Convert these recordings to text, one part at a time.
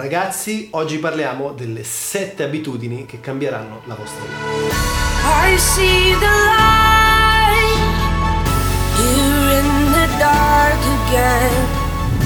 Ragazzi, oggi parliamo delle 7 abitudini che cambieranno la vostra vita. I see the light here in the dark again.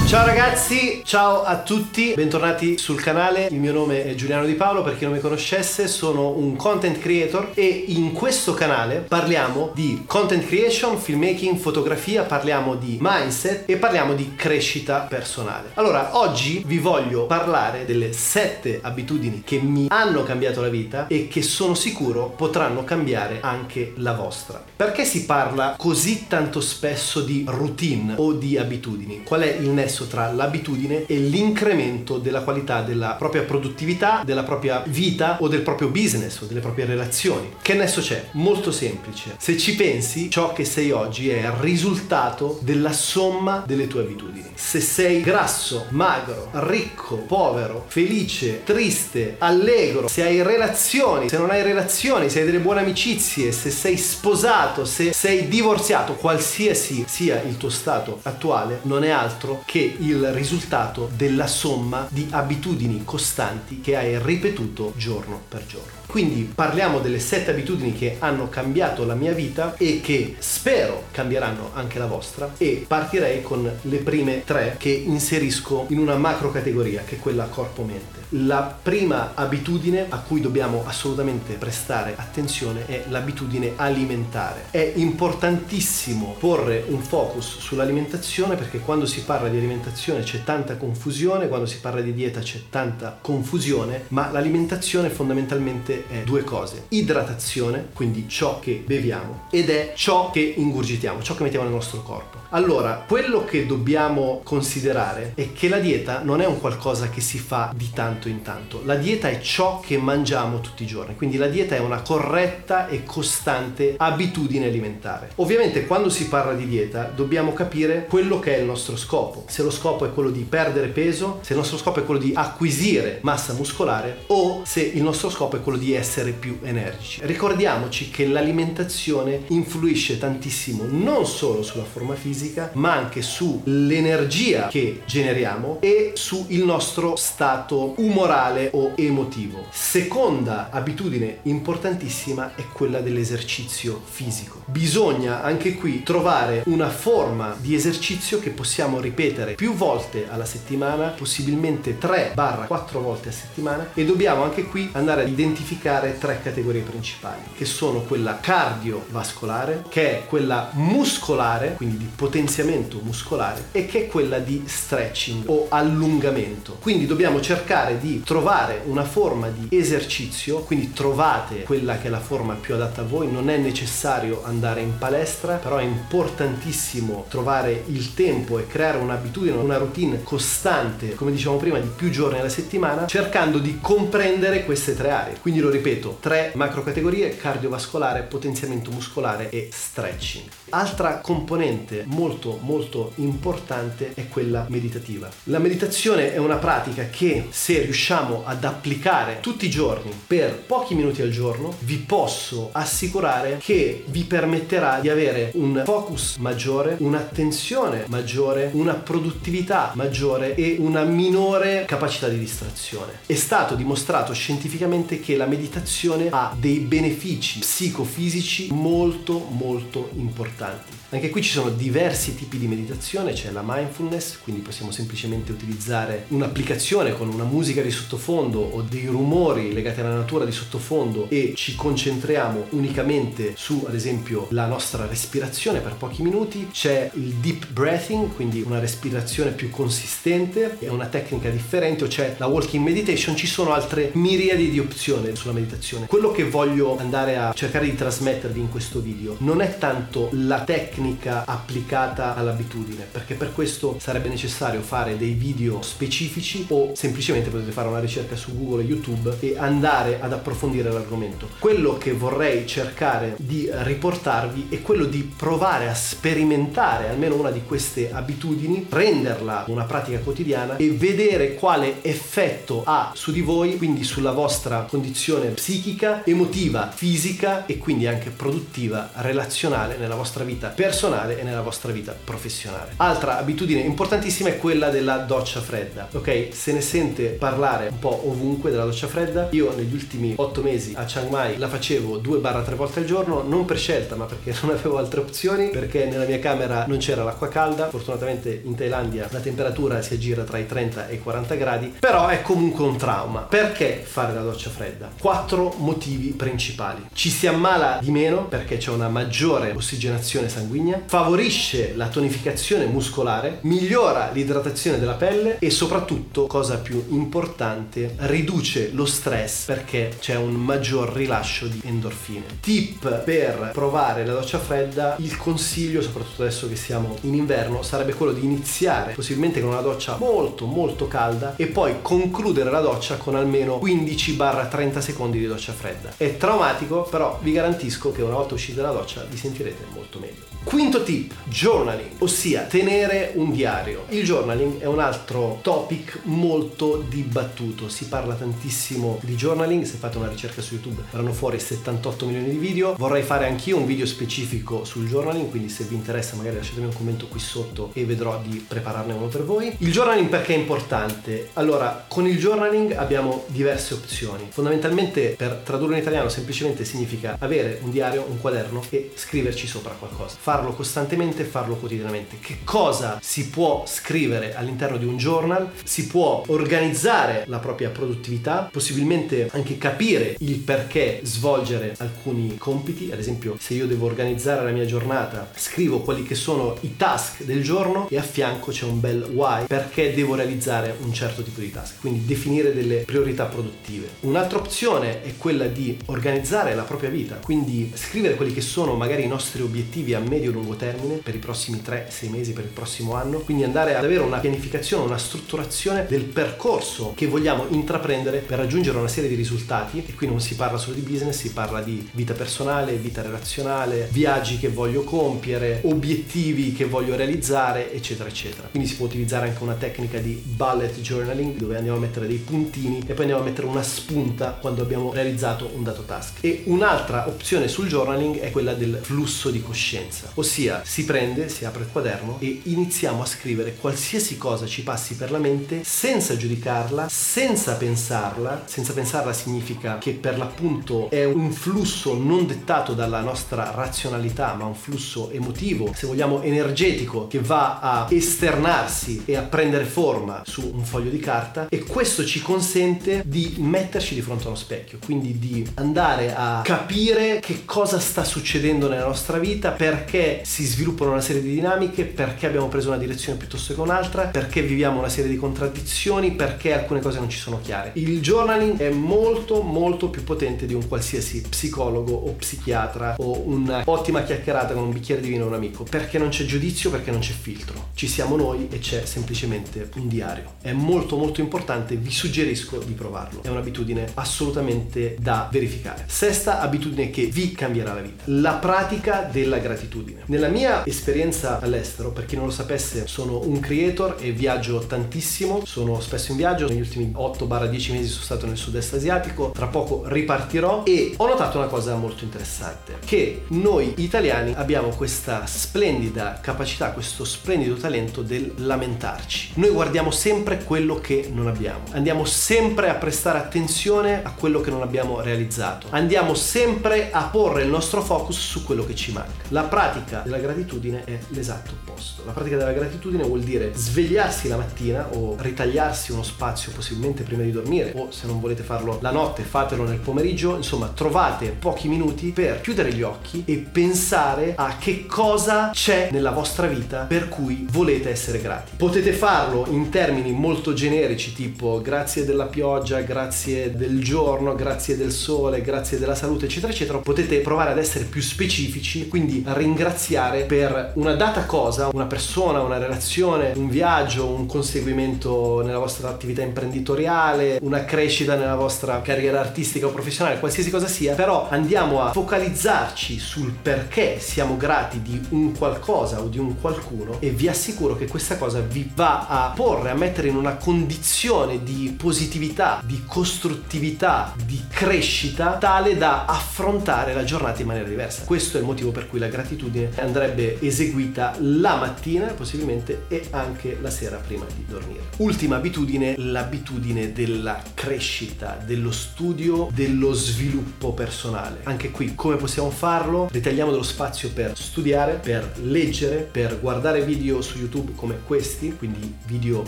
Ciao ragazzi, ciao a tutti, bentornati sul canale. Il mio nome è Giuliano Di Paolo, per chi non mi conoscesse, sono un content creator e in questo canale parliamo di content creation, filmmaking, fotografia, parliamo di mindset e parliamo di crescita personale. Allora, oggi vi voglio parlare delle 7 abitudini che mi hanno cambiato la vita e che sono sicuro potranno cambiare anche la vostra. Perché si parla così tanto spesso di routine o di abitudini? Qual è il nesso tra l'abitudine e l'incremento della qualità della propria produttività, della propria vita o del proprio business o delle proprie relazioni? Che nesso c'è? Molto semplice. Se ci pensi, ciò che sei oggi è il risultato della somma delle tue abitudini. Se sei grasso, magro, ricco, povero, felice, triste, allegro, se hai relazioni, se non hai relazioni, se hai delle buone amicizie, se sei sposato, se sei divorziato, qualsiasi sia il tuo stato attuale, non è altro che il risultato della somma di abitudini costanti che hai ripetuto giorno per giorno. Quindi parliamo delle sette abitudini che hanno cambiato la mia vita e che spero cambieranno anche la vostra e partirei con le prime tre che inserisco in una macro categoria che è quella corpo-mente. La prima abitudine a cui dobbiamo assolutamente prestare attenzione è l'abitudine alimentare. È importantissimo porre un focus sull'alimentazione perché quando si parla di alimentazione c'è tanta confusione, quando si parla di dieta c'è tanta confusione, ma l'alimentazione fondamentalmente è due cose. Idratazione, quindi ciò che beviamo, ed è ciò che ingurgitiamo, ciò che mettiamo nel nostro corpo. Allora, quello che dobbiamo considerare è che la dieta non è un qualcosa che si fa di tanto in tanto. La dieta è ciò che mangiamo tutti i giorni, quindi la dieta è una corretta e costante abitudine alimentare. Ovviamente quando si parla di dieta dobbiamo capire quello che è il nostro scopo. Se lo scopo è quello di perdere peso, se il nostro scopo è quello di acquisire massa muscolare o se il nostro scopo è quello di essere più energici. Ricordiamoci che l'alimentazione influisce tantissimo non solo sulla forma fisica, ma anche sull'energia che generiamo e sul nostro stato umorale o emotivo. Seconda abitudine importantissima è quella dell'esercizio fisico. Bisogna anche qui trovare una forma di esercizio che possiamo ripetere più volte alla settimana, possibilmente 3-4 volte a settimana e dobbiamo anche qui andare ad identificare tre categorie principali, che sono quella cardiovascolare, che è quella muscolare, quindi di potenziamento muscolare, e che è quella di stretching o allungamento. Quindi dobbiamo cercare di trovare una forma di esercizio, quindi trovate quella che è la forma più adatta a voi, non è necessario andare in palestra, però è importantissimo trovare il tempo e creare un'abitudine, una routine costante, come dicevamo prima, di più giorni alla settimana, cercando di comprendere queste tre aree. Quindi lo ripeto, tre macro categorie, cardiovascolare, potenziamento muscolare e stretching. Altra componente molto molto importante è quella meditativa. La meditazione è una pratica che se riusciamo ad applicare tutti i giorni per pochi minuti al giorno, vi posso assicurare che vi permetterà di avere un focus maggiore, un'attenzione maggiore, una produttività maggiore e una minore capacità di distrazione. È stato dimostrato scientificamente che la meditazione ha dei benefici psicofisici molto molto importanti. Anche qui ci sono diversi tipi di meditazione, c'è la mindfulness, quindi possiamo semplicemente utilizzare un'applicazione con una musica di sottofondo o dei rumori legati alla natura di sottofondo e ci concentriamo unicamente su, ad esempio, la nostra respirazione per pochi minuti. C'è il deep breathing, quindi una respirazione più consistente, è una tecnica differente, o c'è la walking meditation, ci sono altre miriadi di opzioni sulla meditazione. Quello che voglio andare a cercare di trasmettervi in questo video non è tanto la tecnica applicata all'abitudine, perché per questo sarebbe necessario fare dei video specifici o semplicemente potete fare una ricerca su Google e YouTube e andare ad approfondire l'argomento. Quello che vorrei cercare di riportarvi è quello di provare a sperimentare almeno una di queste abitudini, renderla una pratica quotidiana e vedere quale effetto ha su di voi, quindi sulla vostra condizione psichica, emotiva, fisica e quindi anche produttiva, relazionale nella vostra vita personale personale e nella vostra vita professionale. Altra abitudine importantissima è quella della doccia fredda, ok? Se ne sente parlare un po' ovunque della doccia fredda. Io negli ultimi 8 mesi a Chiang Mai la facevo 2-3 volte al giorno, non per scelta, ma perché non avevo altre opzioni, perché nella mia camera non c'era l'acqua calda. Fortunatamente in Thailandia la temperatura si aggira tra i 30 e i 40 gradi, però è comunque un trauma. Perché fare la doccia fredda? Quattro motivi principali. Ci si ammala di meno perché c'è una maggiore ossigenazione sanguigna, favorisce la tonificazione muscolare, migliora l'idratazione della pelle e soprattutto, cosa più importante, riduce lo stress perché c'è un maggior rilascio di endorfine. Tip per provare la doccia fredda, il consiglio, soprattutto adesso che siamo in inverno, sarebbe quello di iniziare possibilmente con una doccia molto molto calda e poi concludere la doccia con almeno 15-30 secondi di doccia fredda. È traumatico, però vi garantisco che una volta uscite dalla doccia vi sentirete molto meglio. Quinto tip, journaling, ossia tenere un diario. Il journaling è un altro topic molto dibattuto, si parla tantissimo di journaling, se fate una ricerca su YouTube verranno fuori 78 milioni di video, vorrei fare anch'io un video specifico sul journaling, quindi se vi interessa magari lasciatemi un commento qui sotto e vedrò di prepararne uno per voi. Il journaling perché è importante? Allora, con il journaling abbiamo diverse opzioni. Fondamentalmente per tradurre in italiano semplicemente significa avere un diario, un quaderno e scriverci sopra qualcosa farlo costantemente e farlo quotidianamente. Che cosa si può scrivere all'interno di un journal? Si può organizzare la propria produttività, possibilmente anche capire il perché svolgere alcuni compiti, ad esempio se io devo organizzare la mia giornata, scrivo quelli che sono i task del giorno e a fianco c'è un bel why perché devo realizzare un certo tipo di task, quindi definire delle priorità produttive. Un'altra opzione è quella di organizzare la propria vita, quindi scrivere quelli che sono magari i nostri obiettivi a medio medio-lungo termine per i prossimi 3-6 mesi, per il prossimo anno, quindi andare ad avere una pianificazione, una strutturazione del percorso che vogliamo intraprendere per raggiungere una serie di risultati e qui non si parla solo di business, si parla di vita personale, vita relazionale, viaggi che voglio compiere, obiettivi che voglio realizzare, eccetera, eccetera. Quindi si può utilizzare anche una tecnica di bullet journaling dove andiamo a mettere dei puntini e poi andiamo a mettere una spunta quando abbiamo realizzato un dato task. E un'altra opzione sul journaling è quella del flusso di coscienza. Ossia, si prende, si apre il quaderno e iniziamo a scrivere qualsiasi cosa ci passi per la mente senza giudicarla, senza pensarla. Senza pensarla significa che per l'appunto è un flusso non dettato dalla nostra razionalità, ma un flusso emotivo, se vogliamo energetico, che va a esternarsi e a prendere forma su un foglio di carta e questo ci consente di metterci di fronte a uno specchio, quindi di andare a capire che cosa sta succedendo nella nostra vita, perché si sviluppano una serie di dinamiche, perché abbiamo preso una direzione piuttosto che un'altra, perché viviamo una serie di contraddizioni, perché alcune cose non ci sono chiare. Il journaling è molto molto più potente di un qualsiasi psicologo o psichiatra o un'ottima chiacchierata con un bicchiere di vino a un amico, perché non c'è giudizio, perché non c'è filtro. Ci siamo noi e c'è semplicemente un diario. È molto molto importante, vi suggerisco di provarlo. È un'abitudine assolutamente da verificare. Sesta abitudine che vi cambierà la vita, la pratica della gratitudine abitudine. Nella mia esperienza all'estero, per chi non lo sapesse, sono un creator e viaggio tantissimo, sono spesso in viaggio, negli ultimi 8-10 mesi sono stato nel sud-est asiatico, tra poco ripartirò e ho notato una cosa molto interessante, che noi italiani abbiamo questa splendida capacità, questo splendido talento del lamentarci. Noi guardiamo sempre quello che non abbiamo, andiamo sempre a prestare attenzione a quello che non abbiamo realizzato, andiamo sempre a porre il nostro focus su quello che ci manca. La pratica pratica della gratitudine è l'esatto opposto. La pratica della gratitudine vuol dire svegliarsi la mattina o ritagliarsi uno spazio possibilmente prima di dormire o se non volete farlo la notte fatelo nel pomeriggio, insomma trovate pochi minuti per chiudere gli occhi e pensare a che cosa c'è nella vostra vita per cui volete essere grati. Potete farlo in termini molto generici tipo grazie della pioggia, grazie del giorno, grazie del sole, grazie della salute eccetera eccetera. Potete provare ad essere più specifici, quindi ringraziare ringraziare per una data cosa, una persona, una relazione, un viaggio, un conseguimento nella vostra attività imprenditoriale, una crescita nella vostra carriera artistica o professionale, qualsiasi cosa sia, però andiamo a focalizzarci sul perché siamo grati di un qualcosa o di un qualcuno e vi assicuro che questa cosa vi va a porre, a mettere in una condizione di positività, di costruttività, di crescita tale da affrontare la giornata in maniera diversa. Questo è il motivo per cui la gratitudine abitudine andrebbe eseguita la mattina possibilmente e anche la sera prima di dormire. Ultima abitudine, l'abitudine della crescita, dello studio, dello sviluppo personale. Anche qui come possiamo farlo? Ritagliamo dello spazio per studiare, per leggere, per guardare video su YouTube come questi, quindi video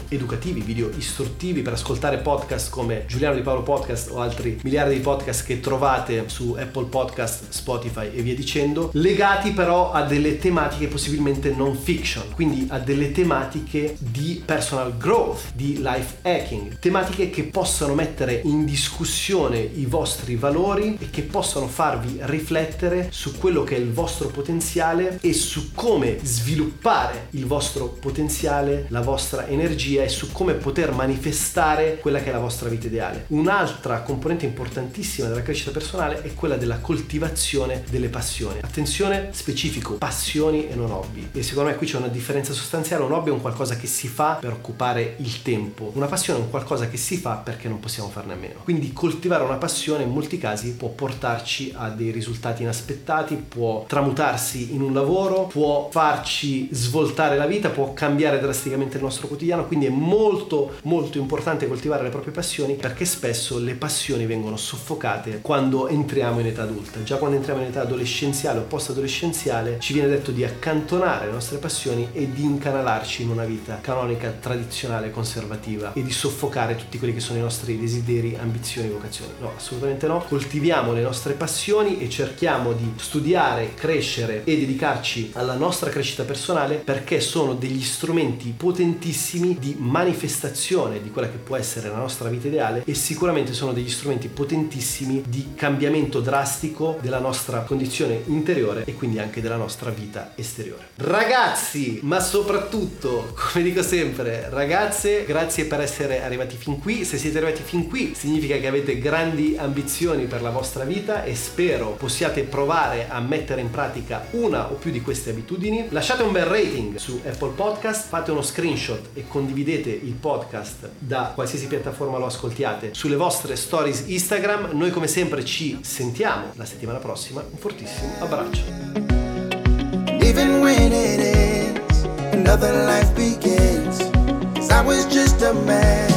educativi, video istruttivi, per ascoltare podcast come Giuliano di Paolo Podcast o altri miliardi di podcast che trovate su Apple Podcast, Spotify e via dicendo, legati però a delle tematiche possibilmente non fiction, quindi a delle tematiche di personal growth, di life hacking, tematiche che possano mettere in discussione i vostri valori e che possano farvi riflettere su quello che è il vostro potenziale e su come sviluppare il vostro potenziale, la vostra energia e su come poter manifestare quella che è la vostra vita ideale. Un'altra componente importantissima della crescita personale è quella della coltivazione delle passioni. Attenzione specifico, passioni e non hobby. E secondo me qui c'è una differenza sostanziale. Un hobby è un qualcosa che si fa per occupare il tempo. Una passione è un qualcosa che si fa perché non possiamo farne a meno. Quindi coltivare una passione in molti casi può portarci a dei risultati inaspettati, può tramutarsi in un lavoro, può farci svoltare la vita, può cambiare drasticamente il nostro quotidiano. Quindi è molto molto importante coltivare le proprie passioni perché spesso le passioni vengono soffocate quando entriamo in età adulta. Già quando entriamo in età adolescenziale o ci viene detto di accantonare le nostre passioni e di incanalarci in una vita canonica, tradizionale, conservativa e di soffocare tutti quelli che sono i nostri desideri, ambizioni, vocazioni. No, assolutamente no. Coltiviamo le nostre passioni e cerchiamo di studiare, crescere e dedicarci alla nostra crescita personale perché sono degli strumenti potentissimi di manifestazione di quella che può essere la nostra vita ideale e sicuramente sono degli strumenti potentissimi di cambiamento drastico della nostra condizione interiore e quindi anche della nostra vita esteriore. Ragazzi, ma soprattutto, come dico sempre, ragazze, grazie per essere arrivati fin qui. Se siete arrivati fin qui, significa che avete grandi ambizioni per la vostra vita e spero possiate provare a mettere in pratica una o più di queste abitudini. Lasciate un bel rating su Apple Podcast, fate uno screenshot e condividete il podcast da qualsiasi piattaforma lo ascoltiate sulle vostre stories Instagram. Noi come sempre ci sentiamo la settimana prossima. Un fortissimo abbraccio. Even when it ends, another life begins. 'Cause I was just a man.